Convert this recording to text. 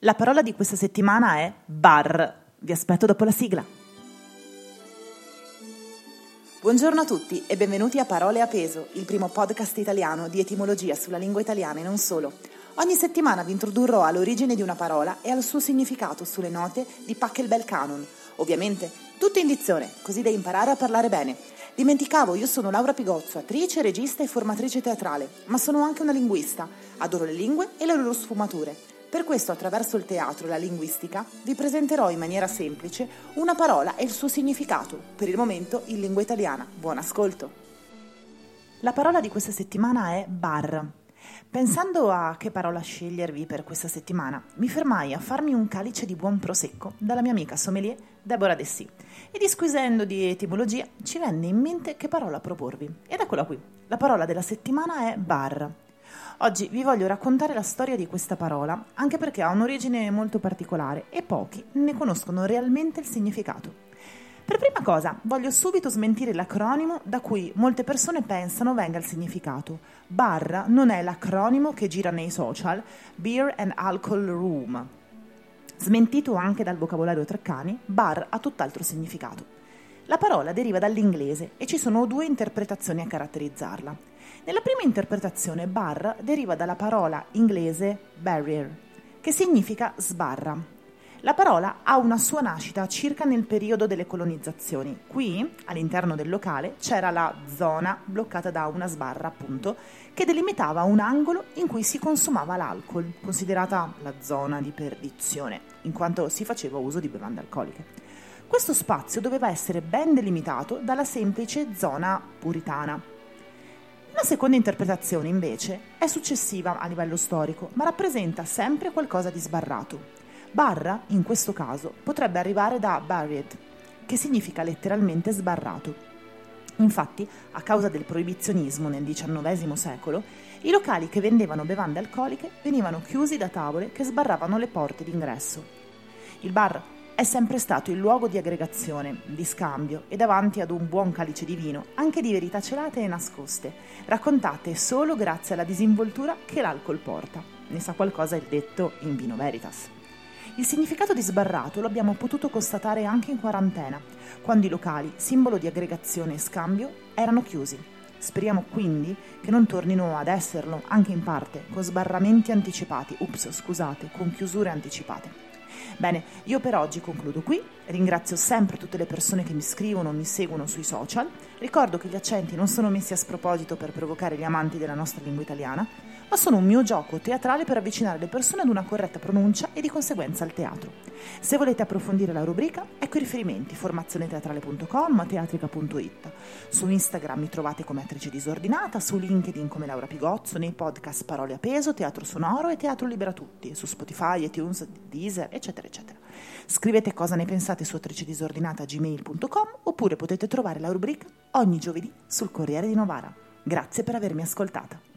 La parola di questa settimana è bar. Vi aspetto dopo la sigla. Buongiorno a tutti e benvenuti a Parole a peso, il primo podcast italiano di etimologia sulla lingua italiana e non solo. Ogni settimana vi introdurrò all'origine di una parola e al suo significato sulle note di Pachelbel Canon. Ovviamente, tutto in dizione, così da imparare a parlare bene. Dimenticavo, io sono Laura Pigozzo, attrice, regista e formatrice teatrale, ma sono anche una linguista. Adoro le lingue e le loro sfumature. Per questo, attraverso il teatro e la linguistica, vi presenterò in maniera semplice una parola e il suo significato, per il momento in lingua italiana. Buon ascolto! La parola di questa settimana è bar. Pensando a che parola scegliervi per questa settimana, mi fermai a farmi un calice di buon prosecco dalla mia amica sommelier Deborah Dessì e disquisendo di etimologia ci venne in mente che parola proporvi. Ed eccola qui, la parola della settimana è bar. Oggi vi voglio raccontare la storia di questa parola, anche perché ha un'origine molto particolare e pochi ne conoscono realmente il significato. Per prima cosa, voglio subito smentire l'acronimo da cui molte persone pensano venga il significato. Barra non è l'acronimo che gira nei social Beer and Alcohol Room. Smentito anche dal vocabolario Treccani, bar ha tutt'altro significato. La parola deriva dall'inglese e ci sono due interpretazioni a caratterizzarla. Nella prima interpretazione bar deriva dalla parola inglese barrier, che significa sbarra. La parola ha una sua nascita circa nel periodo delle colonizzazioni. Qui, all'interno del locale, c'era la zona bloccata da una sbarra, appunto, che delimitava un angolo in cui si consumava l'alcol, considerata la zona di perdizione, in quanto si faceva uso di bevande alcoliche. Questo spazio doveva essere ben delimitato dalla semplice zona puritana. La seconda interpretazione, invece, è successiva a livello storico, ma rappresenta sempre qualcosa di sbarrato. Barra, in questo caso, potrebbe arrivare da barried, che significa letteralmente sbarrato. Infatti, a causa del proibizionismo nel XIX secolo, i locali che vendevano bevande alcoliche venivano chiusi da tavole che sbarravano le porte d'ingresso. Il bar è sempre stato il luogo di aggregazione, di scambio e davanti ad un buon calice di vino, anche di verità celate e nascoste, raccontate solo grazie alla disinvoltura che l'alcol porta. Ne sa qualcosa il detto in vino veritas. Il significato di sbarrato lo abbiamo potuto constatare anche in quarantena, quando i locali, simbolo di aggregazione e scambio, erano chiusi. Speriamo quindi che non tornino ad esserlo, anche in parte, con sbarramenti anticipati, ups, scusate, con chiusure anticipate. Bene, io per oggi concludo qui, ringrazio sempre tutte le persone che mi scrivono mi seguono sui social, ricordo che gli accenti non sono messi a sproposito per provocare gli amanti della nostra lingua italiana, ma sono un mio gioco teatrale per avvicinare le persone ad una corretta pronuncia e di conseguenza al teatro. Se volete approfondire la rubrica, ecco i riferimenti formazioneteatrale.com, teatrica.it. Su Instagram mi trovate come attrice disordinata, su LinkedIn come Laura Pigozzo, nei podcast Parole a peso, Teatro Sonoro e Teatro Libera Tutti, su Spotify, iTunes, Deezer, eccetera, eccetera. Scrivete cosa ne pensate su attricedisordinata.gmail.com oppure potete trovare la rubrica ogni giovedì sul Corriere di Novara. Grazie per avermi ascoltata.